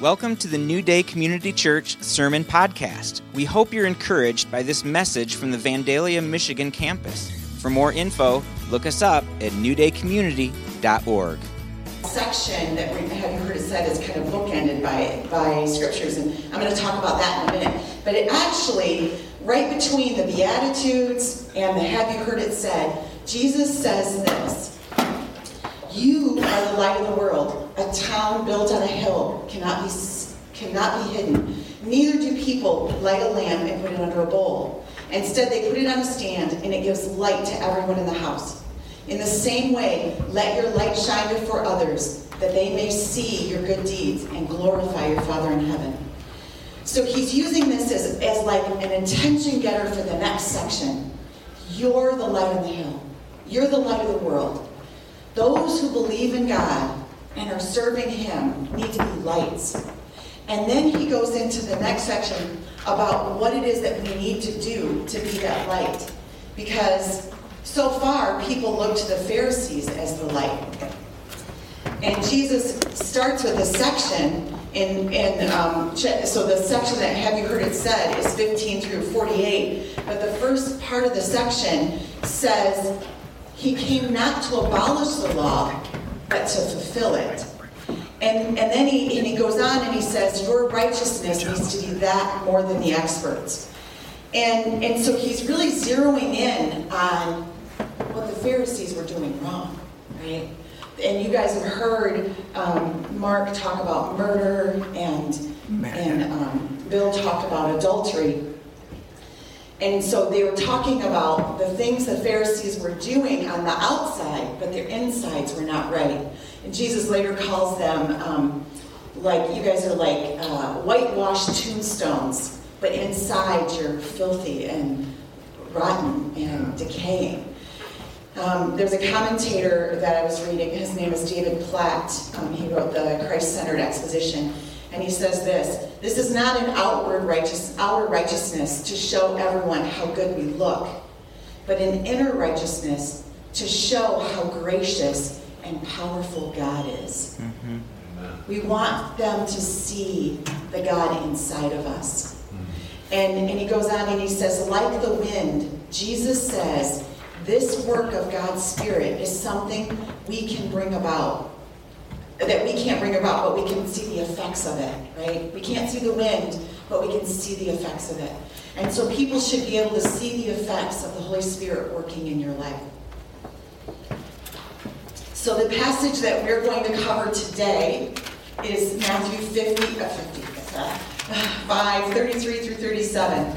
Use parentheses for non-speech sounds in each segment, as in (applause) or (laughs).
Welcome to the New Day Community Church Sermon Podcast. We hope you're encouraged by this message from the Vandalia, Michigan campus. For more info, look us up at newdaycommunity.org. Section that we have heard it said is kind of bookended by by scriptures, and I'm going to talk about that in a minute. But it actually, right between the Beatitudes and the Have you heard it said, Jesus says this: "You are the light of the world." A town built on a hill cannot be, cannot be hidden. Neither do people light a lamp and put it under a bowl. Instead, they put it on a stand, and it gives light to everyone in the house. In the same way, let your light shine before others, that they may see your good deeds and glorify your Father in heaven. So he's using this as, as like an intention getter for the next section. You're the light of the hill. You're the light of the world. Those who believe in God and are serving Him need to be lights. And then he goes into the next section about what it is that we need to do to be that light. Because so far, people look to the Pharisees as the light. And Jesus starts with a section in, in um, so the section that have you heard it said is 15 through 48. But the first part of the section says, He came not to abolish the law, but to fulfill it. And, and then he, and he goes on and he says, Your righteousness needs to be that more than the experts. And, and so he's really zeroing in on what the Pharisees were doing wrong, right? And you guys have heard um, Mark talk about murder and, and um, Bill talked about adultery. And so they were talking about the things the Pharisees were doing on the outside, but their insides were not ready. And Jesus later calls them, um, like, you guys are like uh, whitewashed tombstones, but inside you're filthy and rotten and decaying. Um, there's a commentator that I was reading, his name is David Platt. Um, he wrote the Christ centered exposition. And he says this This is not an outward righteous, outer righteousness to show everyone how good we look, but an inner righteousness to show how gracious and powerful God is. Mm-hmm. We want them to see the God inside of us. Mm-hmm. And, and he goes on and he says, like the wind, Jesus says, this work of God's Spirit is something we can bring about that we can't bring about, but we can see the effects of it, right? We can't see the wind, but we can see the effects of it. And so people should be able to see the effects of the Holy Spirit working in your life. So the passage that we're going to cover today is Matthew 50, uh, 50 uh, 5, 33 through 37.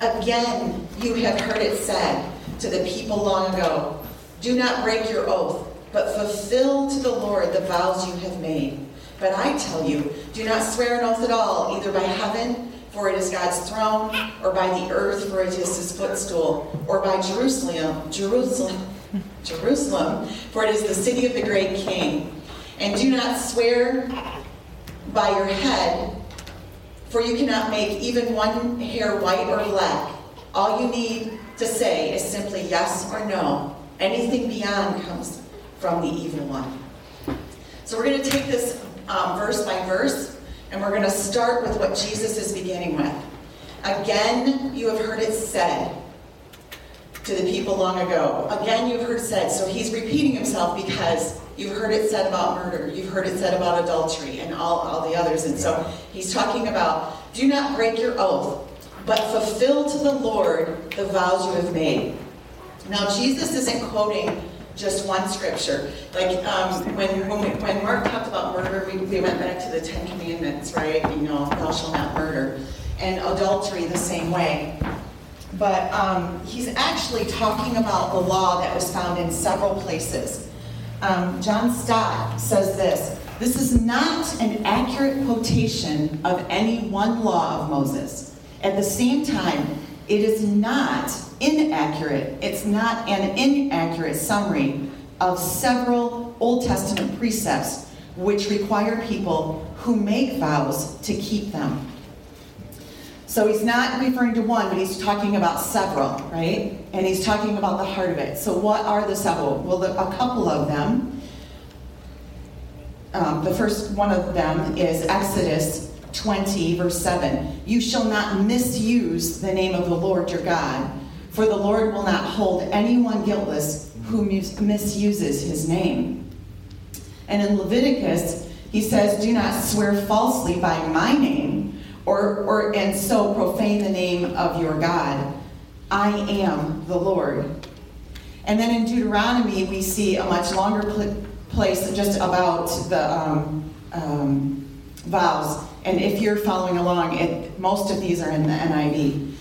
Again, you have heard it said to the people long ago, do not break your oath but fulfill to the Lord the vows you have made. But I tell you, do not swear an oath at all, either by heaven, for it is God's throne, or by the earth, for it is his footstool, or by Jerusalem, Jerusalem, Jerusalem, for it is the city of the great king. And do not swear by your head, for you cannot make even one hair white or black. All you need to say is simply yes or no. Anything beyond comes from the evil one. So we're going to take this um, verse by verse, and we're going to start with what Jesus is beginning with. Again, you have heard it said to the people long ago. Again, you've heard said. So he's repeating himself because you've heard it said about murder, you've heard it said about adultery, and all, all the others. And so he's talking about do not break your oath, but fulfill to the Lord the vows you have made. Now, Jesus isn't quoting just one scripture. Like um, when, when, we, when Mark talked about murder, we, we went back to the Ten Commandments, right? You know, thou shalt not murder. And adultery the same way. But um, he's actually talking about the law that was found in several places. Um, John Stott says this This is not an accurate quotation of any one law of Moses. At the same time, it is not inaccurate, it's not an inaccurate summary of several Old Testament precepts which require people who make vows to keep them. So he's not referring to one, but he's talking about several, right? And he's talking about the heart of it. So, what are the several? Well, a couple of them um, the first one of them is Exodus 20, verse 7. You shall not misuse the name of the Lord your God, for the Lord will not hold anyone guiltless who misuses his name. And in Leviticus, he says, Do not swear falsely by my name, or, or and so profane the name of your God. I am the Lord. And then in Deuteronomy, we see a much longer pl- place just about the um, um, vows. And if you're following along, it, most of these are in the NIV.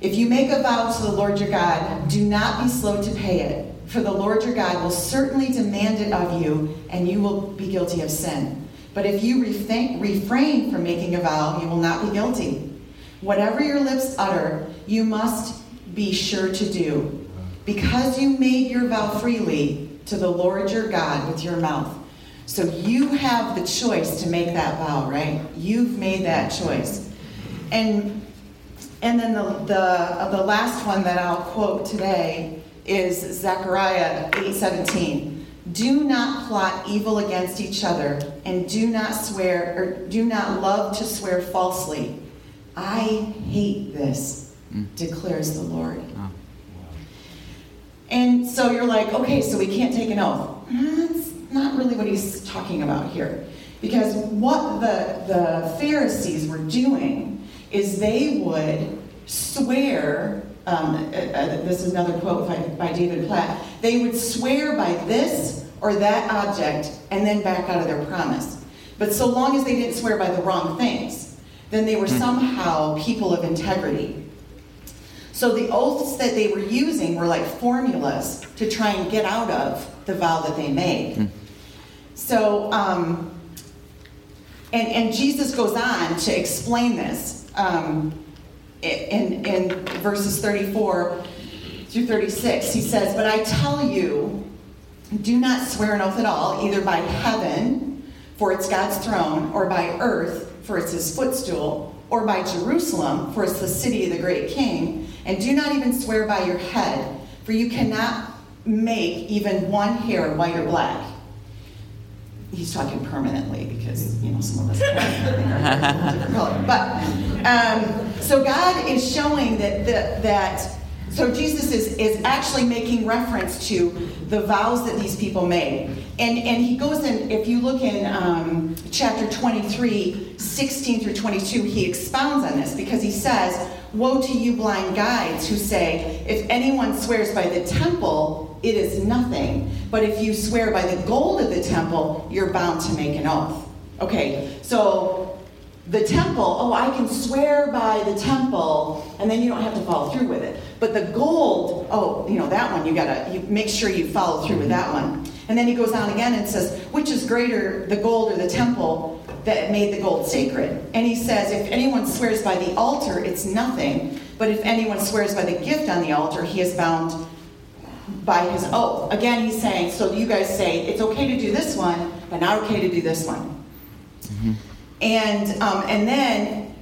If you make a vow to the Lord your God, do not be slow to pay it, for the Lord your God will certainly demand it of you, and you will be guilty of sin. But if you refrain from making a vow, you will not be guilty. Whatever your lips utter, you must be sure to do, because you made your vow freely to the Lord your God with your mouth. So you have the choice to make that vow, right? You've made that choice. And and then the the, uh, the last one that I'll quote today is Zechariah 8:17. Do not plot evil against each other, and do not swear or do not love to swear falsely. I hate this, mm. declares the Lord. Oh. And so you're like, okay, so we can't take an oath. That's not really what he's talking about here. Because what the, the Pharisees were doing is they would swear, um, uh, uh, this is another quote by, by David Platt, they would swear by this or that object and then back out of their promise. But so long as they didn't swear by the wrong things, then they were hmm. somehow people of integrity. So the oaths that they were using were like formulas to try and get out of the vow that they made. Mm. So, um, and, and Jesus goes on to explain this um, in, in verses 34 through 36. He says, But I tell you, do not swear an oath at all, either by heaven, for it's God's throne, or by earth, for it's his footstool, or by Jerusalem, for it's the city of the great king and do not even swear by your head, for you cannot make even one hair white or black. He's talking permanently because you know some of us (laughs) are different color. But um, so God is showing that the, that so Jesus is, is actually making reference to the vows that these people made. And, and he goes in, if you look in um, chapter 23, 16 through 22, he expounds on this because he says, Woe to you, blind guides, who say, If anyone swears by the temple, it is nothing. But if you swear by the gold of the temple, you're bound to make an oath. Okay, so the temple, oh, I can swear by the temple, and then you don't have to follow through with it. But the gold, oh, you know, that one, you gotta you make sure you follow through with that one. And then he goes on again and says, Which is greater, the gold or the temple? That made the gold sacred. And he says, if anyone swears by the altar, it's nothing. But if anyone swears by the gift on the altar, he is bound by his oath. Again, he's saying, so you guys say, it's okay to do this one, but not okay to do this one. Mm-hmm. And, um, and then,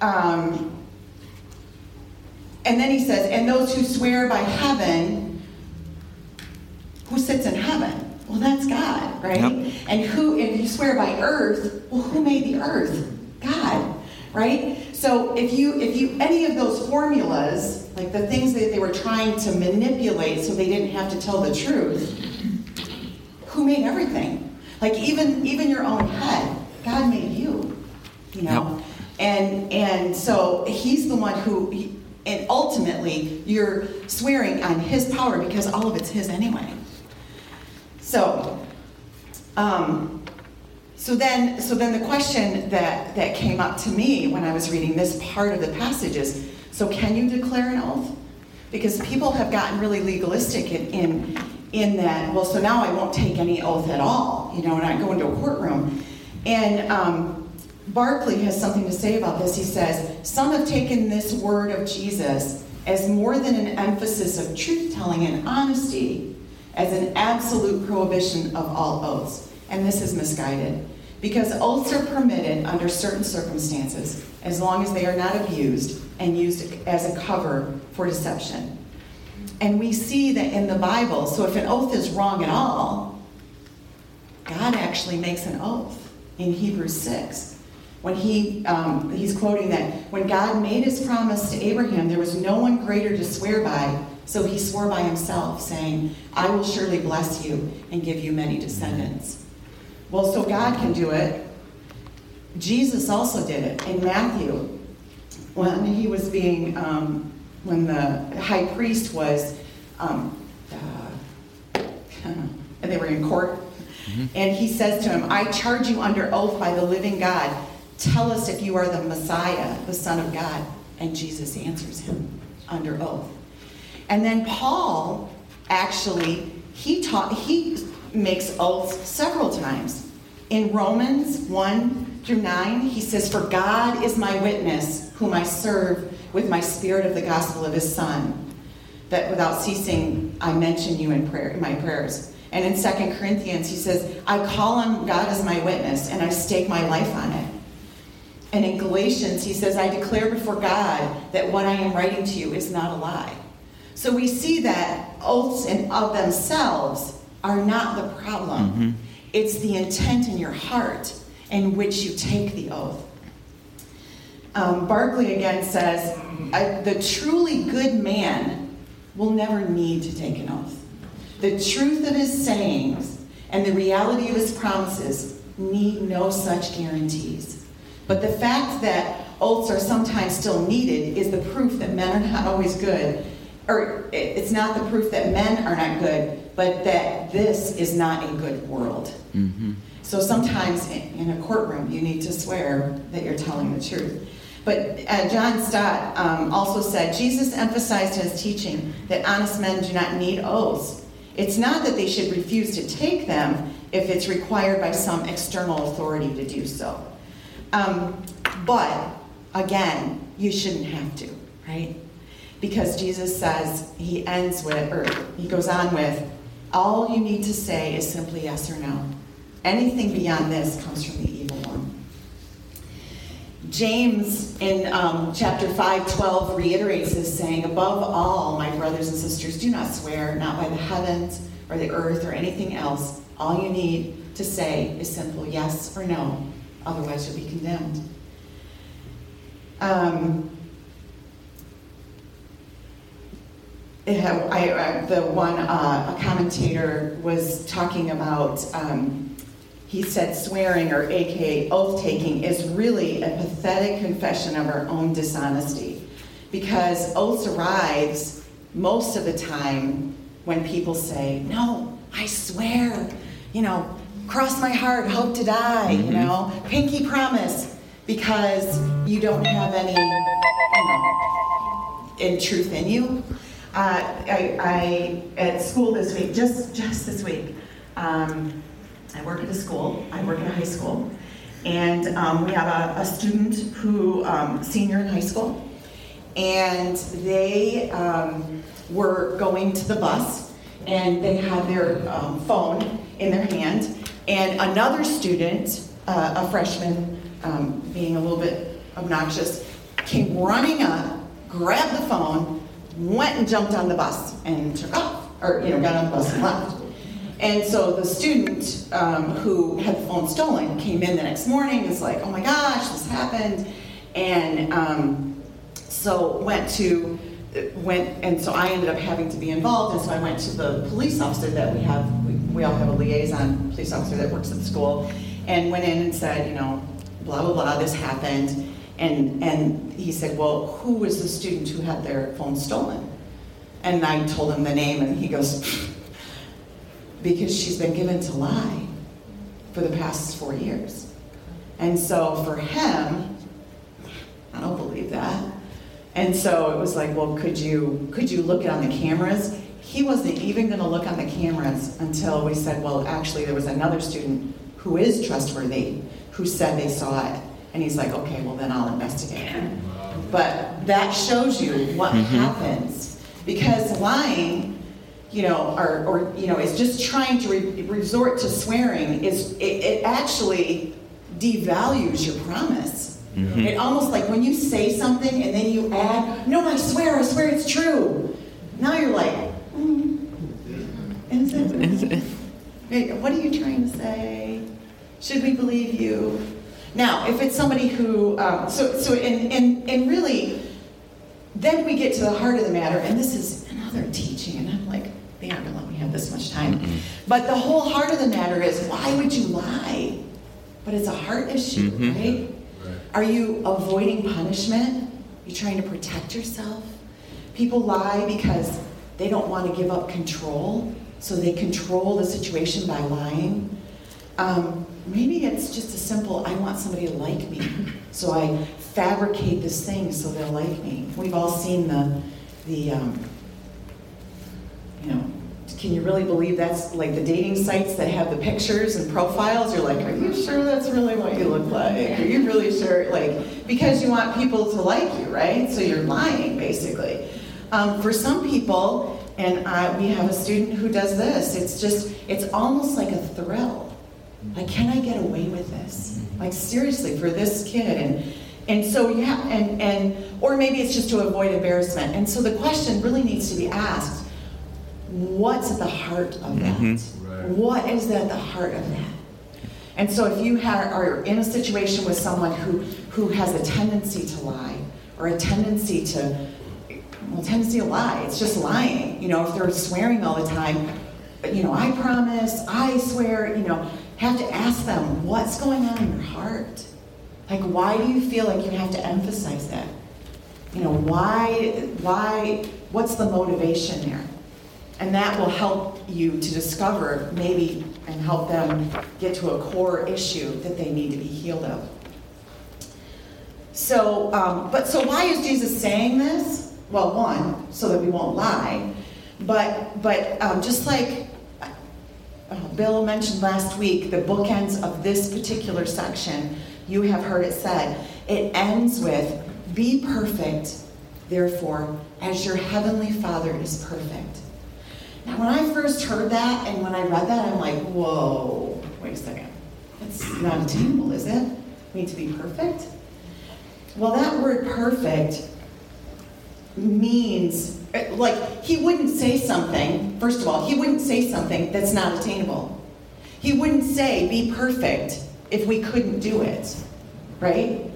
um, and then he says, and those who swear by heaven, who sits in heaven? Well, that's God, right? Yep. And who, if you swear by earth, well, who made the earth? God, right? So if you, if you, any of those formulas, like the things that they were trying to manipulate so they didn't have to tell the truth, who made everything? Like even, even your own head, God made you, you know? Yep. And, and so he's the one who, he, and ultimately you're swearing on his power because all of it's his anyway. So, um, so then, so then the question that, that came up to me when I was reading this part of the passage is, so can you declare an oath? Because people have gotten really legalistic in, in, in that, well, so now I won't take any oath at all, you know, and I go into a courtroom. And um, Barclay has something to say about this. He says, Some have taken this word of Jesus as more than an emphasis of truth telling and honesty as an absolute prohibition of all oaths. And this is misguided. Because oaths are permitted under certain circumstances as long as they are not abused and used as a cover for deception. And we see that in the Bible, so if an oath is wrong at all, God actually makes an oath in Hebrews 6. When he, um, he's quoting that when God made his promise to Abraham, there was no one greater to swear by, so he swore by himself, saying, I will surely bless you and give you many descendants. Well, so God can do it. Jesus also did it in Matthew when he was being, um, when the high priest was, um, uh, (laughs) and they were in court, mm-hmm. and he says to him, I charge you under oath by the living God, tell us if you are the Messiah, the Son of God. And Jesus answers him under oath. And then Paul actually, he taught, he makes oaths several times. In Romans 1 through 9, he says, For God is my witness, whom I serve with my spirit of the gospel of his Son, that without ceasing I mention you in prayer in my prayers. And in 2 Corinthians, he says, I call on God as my witness, and I stake my life on it. And in Galatians, he says, I declare before God that what I am writing to you is not a lie. So we see that oaths in of themselves are not the problem. Mm-hmm. It's the intent in your heart in which you take the oath. Um, Barclay again says, the truly good man will never need to take an oath. The truth of his sayings and the reality of his promises need no such guarantees. But the fact that oaths are sometimes still needed is the proof that men are not always good. Or it's not the proof that men are not good, but that this is not a good world. Mm-hmm. So sometimes in a courtroom, you need to swear that you're telling the truth. But uh, John Stott um, also said Jesus emphasized in his teaching that honest men do not need oaths. It's not that they should refuse to take them if it's required by some external authority to do so. Um, but again, you shouldn't have to, right? Because Jesus says, he ends with, or he goes on with, all you need to say is simply yes or no. Anything beyond this comes from the evil one. James in um, chapter 5, 12 reiterates this, saying, Above all, my brothers and sisters, do not swear, not by the heavens or the earth or anything else. All you need to say is simple yes or no otherwise you'll be condemned. Um, I, I, the one, uh, a commentator was talking about, um, he said swearing, or aka oath taking, is really a pathetic confession of our own dishonesty. Because oaths arise most of the time when people say, No, I swear, you know, cross my heart, hope to die, mm-hmm. you know, pinky promise, because you don't have any, you know, in truth in you. Uh, I, I, at school this week, just just this week, um, I work at a school. I work at a high school, and um, we have a, a student who um, senior in high school, and they um, were going to the bus, and they had their um, phone in their hand, and another student, uh, a freshman, um, being a little bit obnoxious, came running up, grabbed the phone, went and jumped on the bus and took off, or you know, got on the bus and left. And so the student um, who had the phone stolen came in the next morning. Was like, "Oh my gosh, this happened," and um, so went to went, and so I ended up having to be involved. And so I went to the police officer that we have we all have a liaison police officer that works at the school, and went in and said, you know, blah blah blah, this happened, and and he said, well, who was the student who had their phone stolen? And I told him the name, and he goes, (laughs) because she's been given to lie for the past four years, and so for him, I don't believe that. And so it was like, well, could you could you look it on the cameras? he wasn't even going to look on the cameras until we said, well, actually, there was another student who is trustworthy who said they saw it. And he's like, okay, well, then I'll investigate. But that shows you what mm-hmm. happens. Because lying, you know, or, or, you know, is just trying to re- resort to swearing, is it, it actually devalues your promise. Mm-hmm. It almost like when you say something and then you add, no, I swear, I swear it's true. Now you're like, What are you trying to say? Should we believe you? Now, if it's somebody who, um, so, so and, and, and really, then we get to the heart of the matter, and this is another teaching, and I'm like, they aren't going to let me have this much time. Mm-hmm. But the whole heart of the matter is, why would you lie? But it's a heart issue, mm-hmm. right? right? Are you avoiding punishment? Are you trying to protect yourself? People lie because they don't want to give up control, so they control the situation by lying. Um, maybe it's just a simple, I want somebody to like me. So I fabricate this thing so they'll like me. We've all seen the, the um, you know, can you really believe that's like the dating sites that have the pictures and profiles? You're like, are you sure that's really what you look like? Are you really sure? Like, because you want people to like you, right? So you're lying, basically. Um, for some people, and I, we have a student who does this, it's just, it's almost like a thrill. Like, can I get away with this? Like, seriously, for this kid. And, and so, yeah, and, and, or maybe it's just to avoid embarrassment. And so the question really needs to be asked what's at the heart of that? Mm-hmm. Right. What is at the heart of that? And so if you have, are in a situation with someone who, who has a tendency to lie or a tendency to, well, tendency to lie, it's just lying. You know, if they're swearing all the time, you know, I promise, I swear, you know, have to ask them what's going on in your heart. Like, why do you feel like you have to emphasize that? You know, why, why, what's the motivation there? And that will help you to discover maybe and help them get to a core issue that they need to be healed of. So, um, but so why is Jesus saying this? Well, one, so that we won't lie. But, but um, just like Bill mentioned last week, the bookends of this particular section, you have heard it said, it ends with, Be perfect, therefore, as your heavenly Father is perfect. Now, when I first heard that and when I read that, I'm like, whoa, wait a second. That's not attainable, is it? We need to be perfect? Well, that word perfect means, Uh, like, he wouldn't say something, first of all, he wouldn't say something that's not attainable. He wouldn't say, be perfect, if we couldn't do it, right?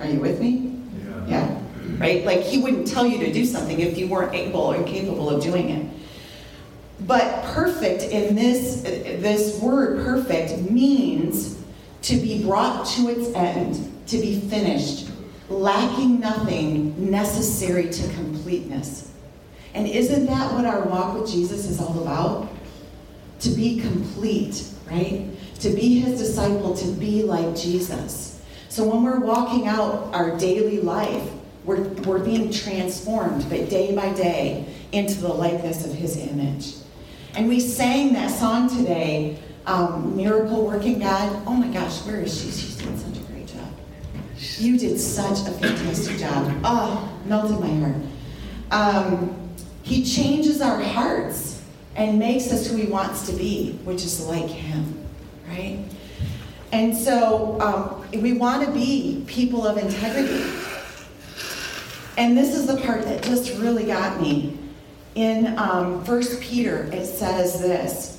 Are you with me? Yeah. Yeah, right? Like, he wouldn't tell you to do something if you weren't able or capable of doing it. But perfect in this, uh, this word perfect means to be brought to its end, to be finished, lacking nothing necessary to completeness. And isn't that what our walk with Jesus is all about? To be complete, right? To be his disciple, to be like Jesus. So when we're walking out our daily life, we're, we're being transformed, but day by day, into the likeness of his image. And we sang that song today, um, Miracle Working God. Oh my gosh, where is she? She's doing. You did such a fantastic job. Oh, melted my heart. Um, he changes our hearts and makes us who he wants to be, which is like him, right? And so um, we want to be people of integrity. And this is the part that just really got me in um, 1 Peter, it says this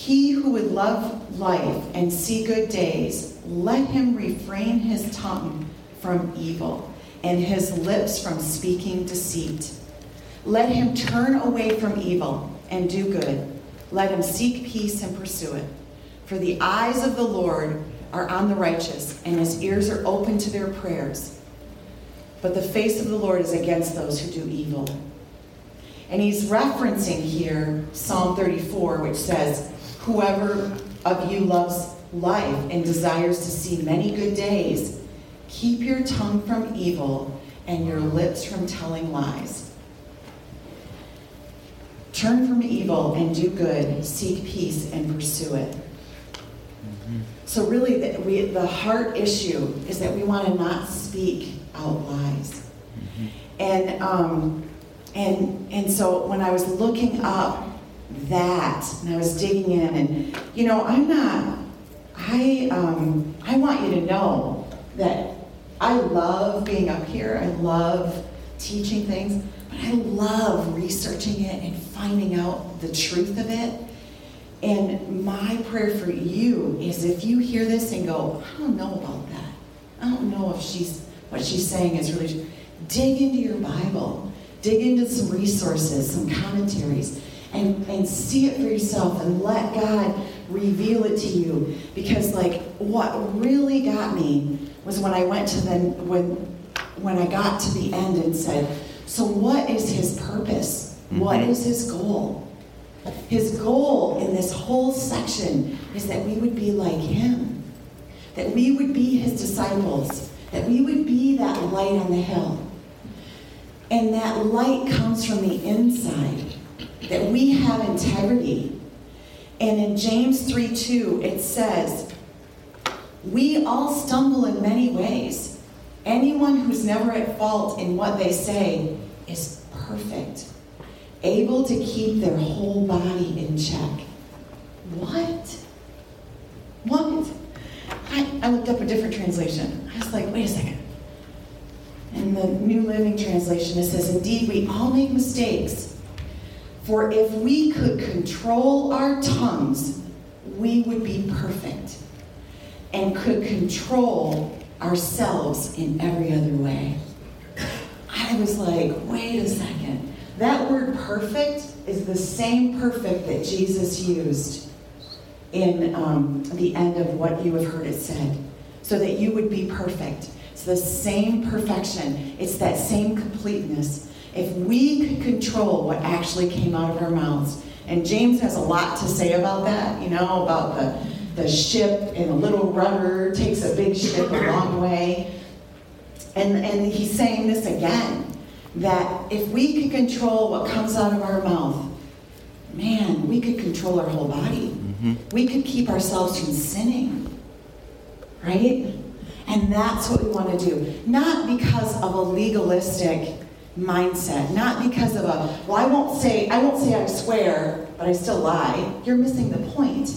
He who would love life and see good days, let him refrain his tongue from evil and his lips from speaking deceit. Let him turn away from evil and do good. Let him seek peace and pursue it. For the eyes of the Lord are on the righteous, and his ears are open to their prayers. But the face of the Lord is against those who do evil. And he's referencing here Psalm 34, which says, Whoever of you loves life and desires to see many good days, keep your tongue from evil and your lips from telling lies. Turn from evil and do good, seek peace and pursue it. Mm-hmm. So, really, the, we, the heart issue is that we want to not speak out lies. Mm-hmm. And um, and, and so when I was looking up that, and I was digging in, and you know, I'm not, I, um, I want you to know that I love being up here. I love teaching things, but I love researching it and finding out the truth of it. And my prayer for you is if you hear this and go, I don't know about that. I don't know if she's what she's saying is really dig into your Bible. Dig into some resources, some commentaries, and, and see it for yourself and let God reveal it to you. Because like what really got me was when I went to the when when I got to the end and said, so what is his purpose? What Mhm. is his goal? His goal in this whole section is that we would be like him, that we would be his disciples, that we would be that light on the hill. And that light comes from the inside, that we have integrity. And in James 3 2, it says, We all stumble in many ways. Anyone who's never at fault in what they say is perfect able to keep their whole body in check. What? What? I, I looked up a different translation. I was like, wait a second. In the New Living Translation, it says, Indeed, we all make mistakes. For if we could control our tongues, we would be perfect and could control ourselves in every other way. I was like, wait a second. That word perfect is the same perfect that Jesus used in um, the end of what you have heard it said, so that you would be perfect. It's the same perfection, it's that same completeness. If we could control what actually came out of our mouths, and James has a lot to say about that, you know, about the, the ship and a little rudder takes a big ship a long way. And, and he's saying this again that if we could control what comes out of our mouth, man, we could control our whole body. Mm-hmm. We could keep ourselves from sinning. Right? And that's what we want to do. Not because of a legalistic mindset, not because of a, well, I won't say, I won't say I swear, but I still lie. You're missing the point.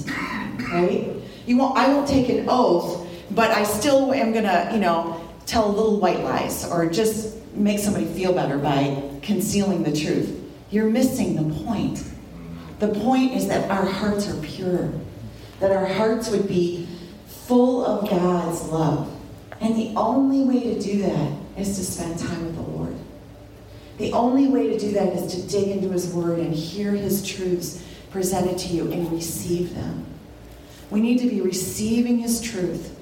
Right? You won't, I won't take an oath, but I still am gonna, you know, tell little white lies or just make somebody feel better by concealing the truth. You're missing the point. The point is that our hearts are pure, that our hearts would be full of God's love. And the only way to do that is to spend time with the Lord. The only way to do that is to dig into His Word and hear His truths presented to you and receive them. We need to be receiving His truth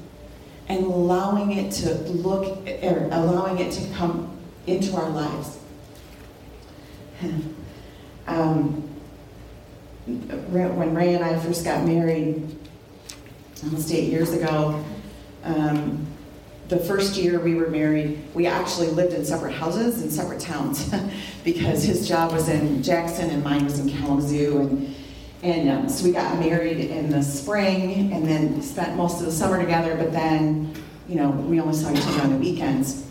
and allowing it to look, or allowing it to come into our lives. (sighs) Um, when Ray and I first got married, almost eight years ago, um, the first year we were married, we actually lived in separate houses in separate towns (laughs) because his job was in Jackson and mine was in Kalamazoo. And, and um, so we got married in the spring and then spent most of the summer together, but then, you know, we only saw each other on the weekends.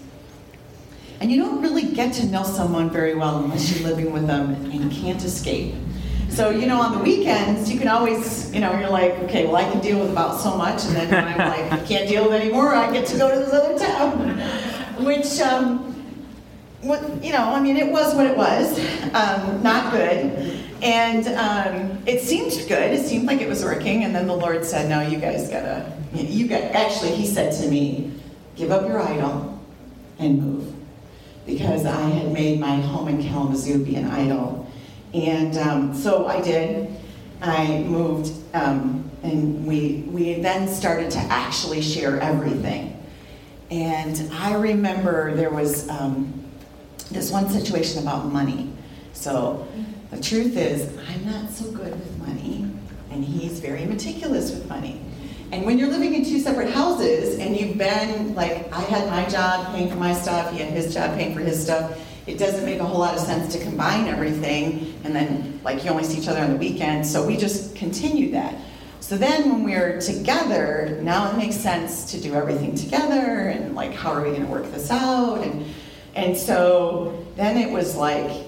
And you don't really get to know someone very well unless you're living with them and can't escape. So, you know, on the weekends, you can always, you know, you're like, okay, well, I can deal with about so much, and then when I'm like, I can't deal with anymore, I get to go to this other town. (laughs) Which, um, what, you know, I mean, it was what it was, um, not good. And um, it seemed good, it seemed like it was working, and then the Lord said, no, you guys gotta, you got, actually, He said to me, give up your idol and move. Because I had made my home in Kalamazoo be an idol. And um, so I did. I moved, um, and we, we then started to actually share everything. And I remember there was um, this one situation about money. So the truth is, I'm not so good with money, and he's very meticulous with money. And when you're living in two separate houses and you've been, like, I had my job paying for my stuff, he had his job paying for his stuff, it doesn't make a whole lot of sense to combine everything and then, like, you only see each other on the weekend. So we just continued that. So then when we're together, now it makes sense to do everything together and, like, how are we going to work this out? And, and so then it was like,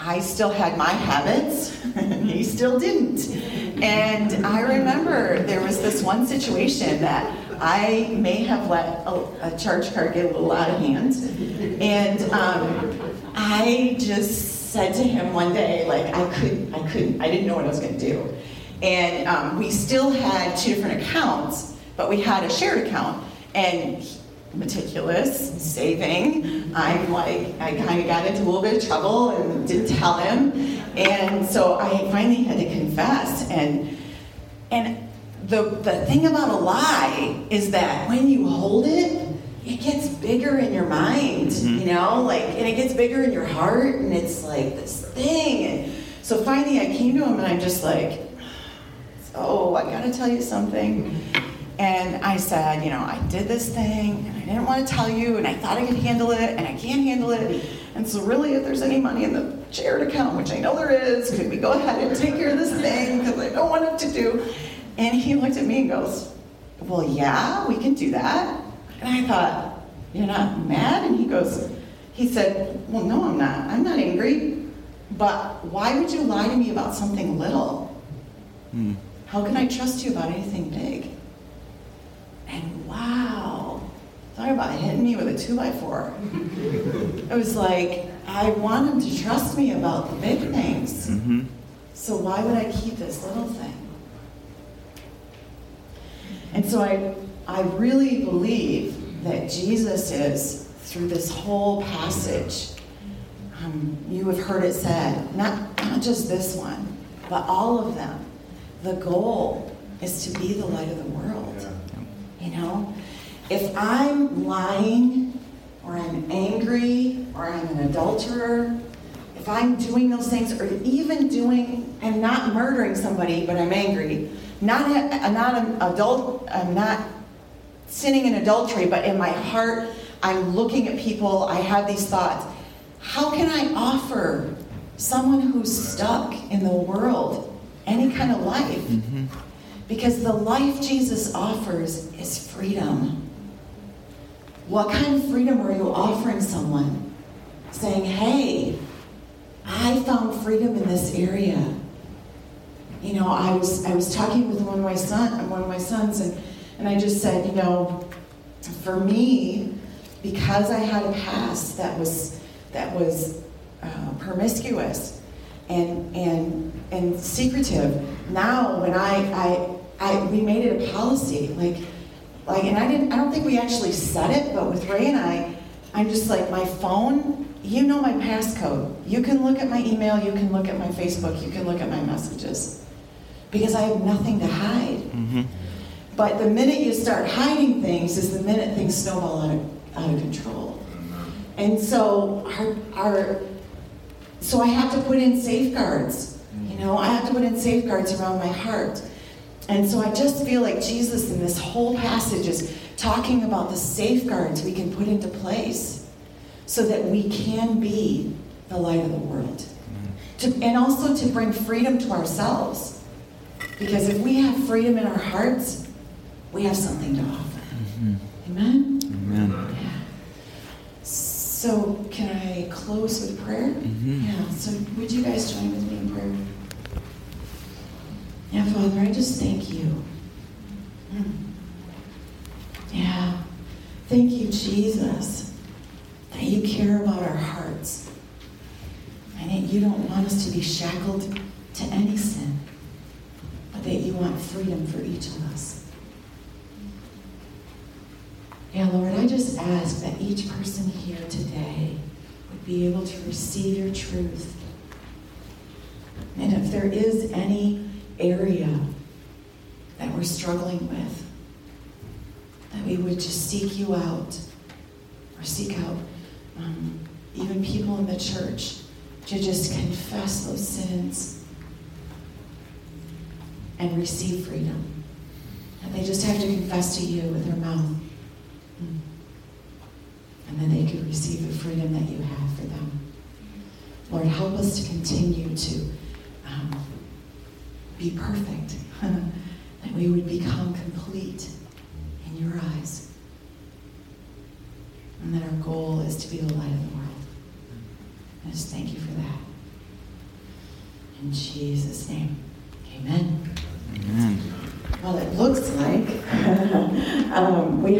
I still had my habits, and (laughs) he still didn't. And I remember there was this one situation that I may have let a, a charge card get a little out of hand. And um, I just said to him one day, like I couldn't, I couldn't, I didn't know what I was going to do, and um, we still had two different accounts, but we had a shared account, and meticulous, saving. I'm like, I kind of got into a little bit of trouble and didn't tell him, and so I finally had to confess, and and the the thing about a lie is that when you hold it it gets bigger in your mind, mm-hmm. you know, like, and it gets bigger in your heart, and it's like this thing. And so finally, I came to him, and I'm just like, "Oh, I got to tell you something." And I said, you know, I did this thing, and I didn't want to tell you, and I thought I could handle it, and I can't handle it. And so, really, if there's any money in the shared account, which I know there is, could we go ahead and take care of this thing because I don't want it to do? And he looked at me and goes, "Well, yeah, we can do that." And I thought, You're not mad? And he goes, He said, Well, no, I'm not. I'm not angry. But why would you lie to me about something little? Hmm. How can I trust you about anything big? And wow, talk about hitting me with a two by four. it was like, I want him to trust me about the big things. Mm-hmm. So why would I keep this little thing? And so I I really believe that Jesus is, through this whole passage, um, you have heard it said, not, not just this one, but all of them. The goal is to be the light of the world. You know? If I'm lying, or I'm angry, or I'm an adulterer, if I'm doing those things, or even doing, I'm not murdering somebody, but I'm angry, not, not an adult, I'm not sinning in adultery, but in my heart, I'm looking at people, I have these thoughts. How can I offer someone who's stuck in the world any kind of life? Mm-hmm. Because the life Jesus offers is freedom. What kind of freedom are you offering someone? Saying, hey, I found freedom in this area. You know, I was I was talking with one of my son one of my sons and and I just said, you know, for me, because I had a past that was that was uh, promiscuous and and and secretive. Now, when I, I I we made it a policy, like like, and I didn't. I don't think we actually said it, but with Ray and I, I'm just like my phone. You know my passcode. You can look at my email. You can look at my Facebook. You can look at my messages, because I have nothing to hide. Mm-hmm. But the minute you start hiding things is the minute things snowball out of, out of control. And so our, our so I have to put in safeguards. You know, I have to put in safeguards around my heart. And so I just feel like Jesus in this whole passage is talking about the safeguards we can put into place so that we can be the light of the world. To, and also to bring freedom to ourselves. Because if we have freedom in our hearts, we have something to offer. Mm-hmm. Amen? Amen. Yeah. So, can I close with prayer? Mm-hmm. Yeah. So, would you guys join with me in prayer? Yeah, Father, I just thank you. Mm. Yeah. Thank you, Jesus, that you care about our hearts and that you don't want us to be shackled to any sin, that you want freedom for each of us. Yeah, Lord, I just ask that each person here today would be able to receive your truth. And if there is any area that we're struggling with, that we would just seek you out or seek out um, even people in the church to just confess those sins and receive freedom. And they just have to confess to you with their mouth and then they can receive the freedom that you have for them. Lord, help us to continue to um, be perfect, (laughs) that we would become complete in your eyes, and that our goal is to be the light of the world. I just thank you for that. In Jesus' name. Amen. Well, it looks like (laughs) um, we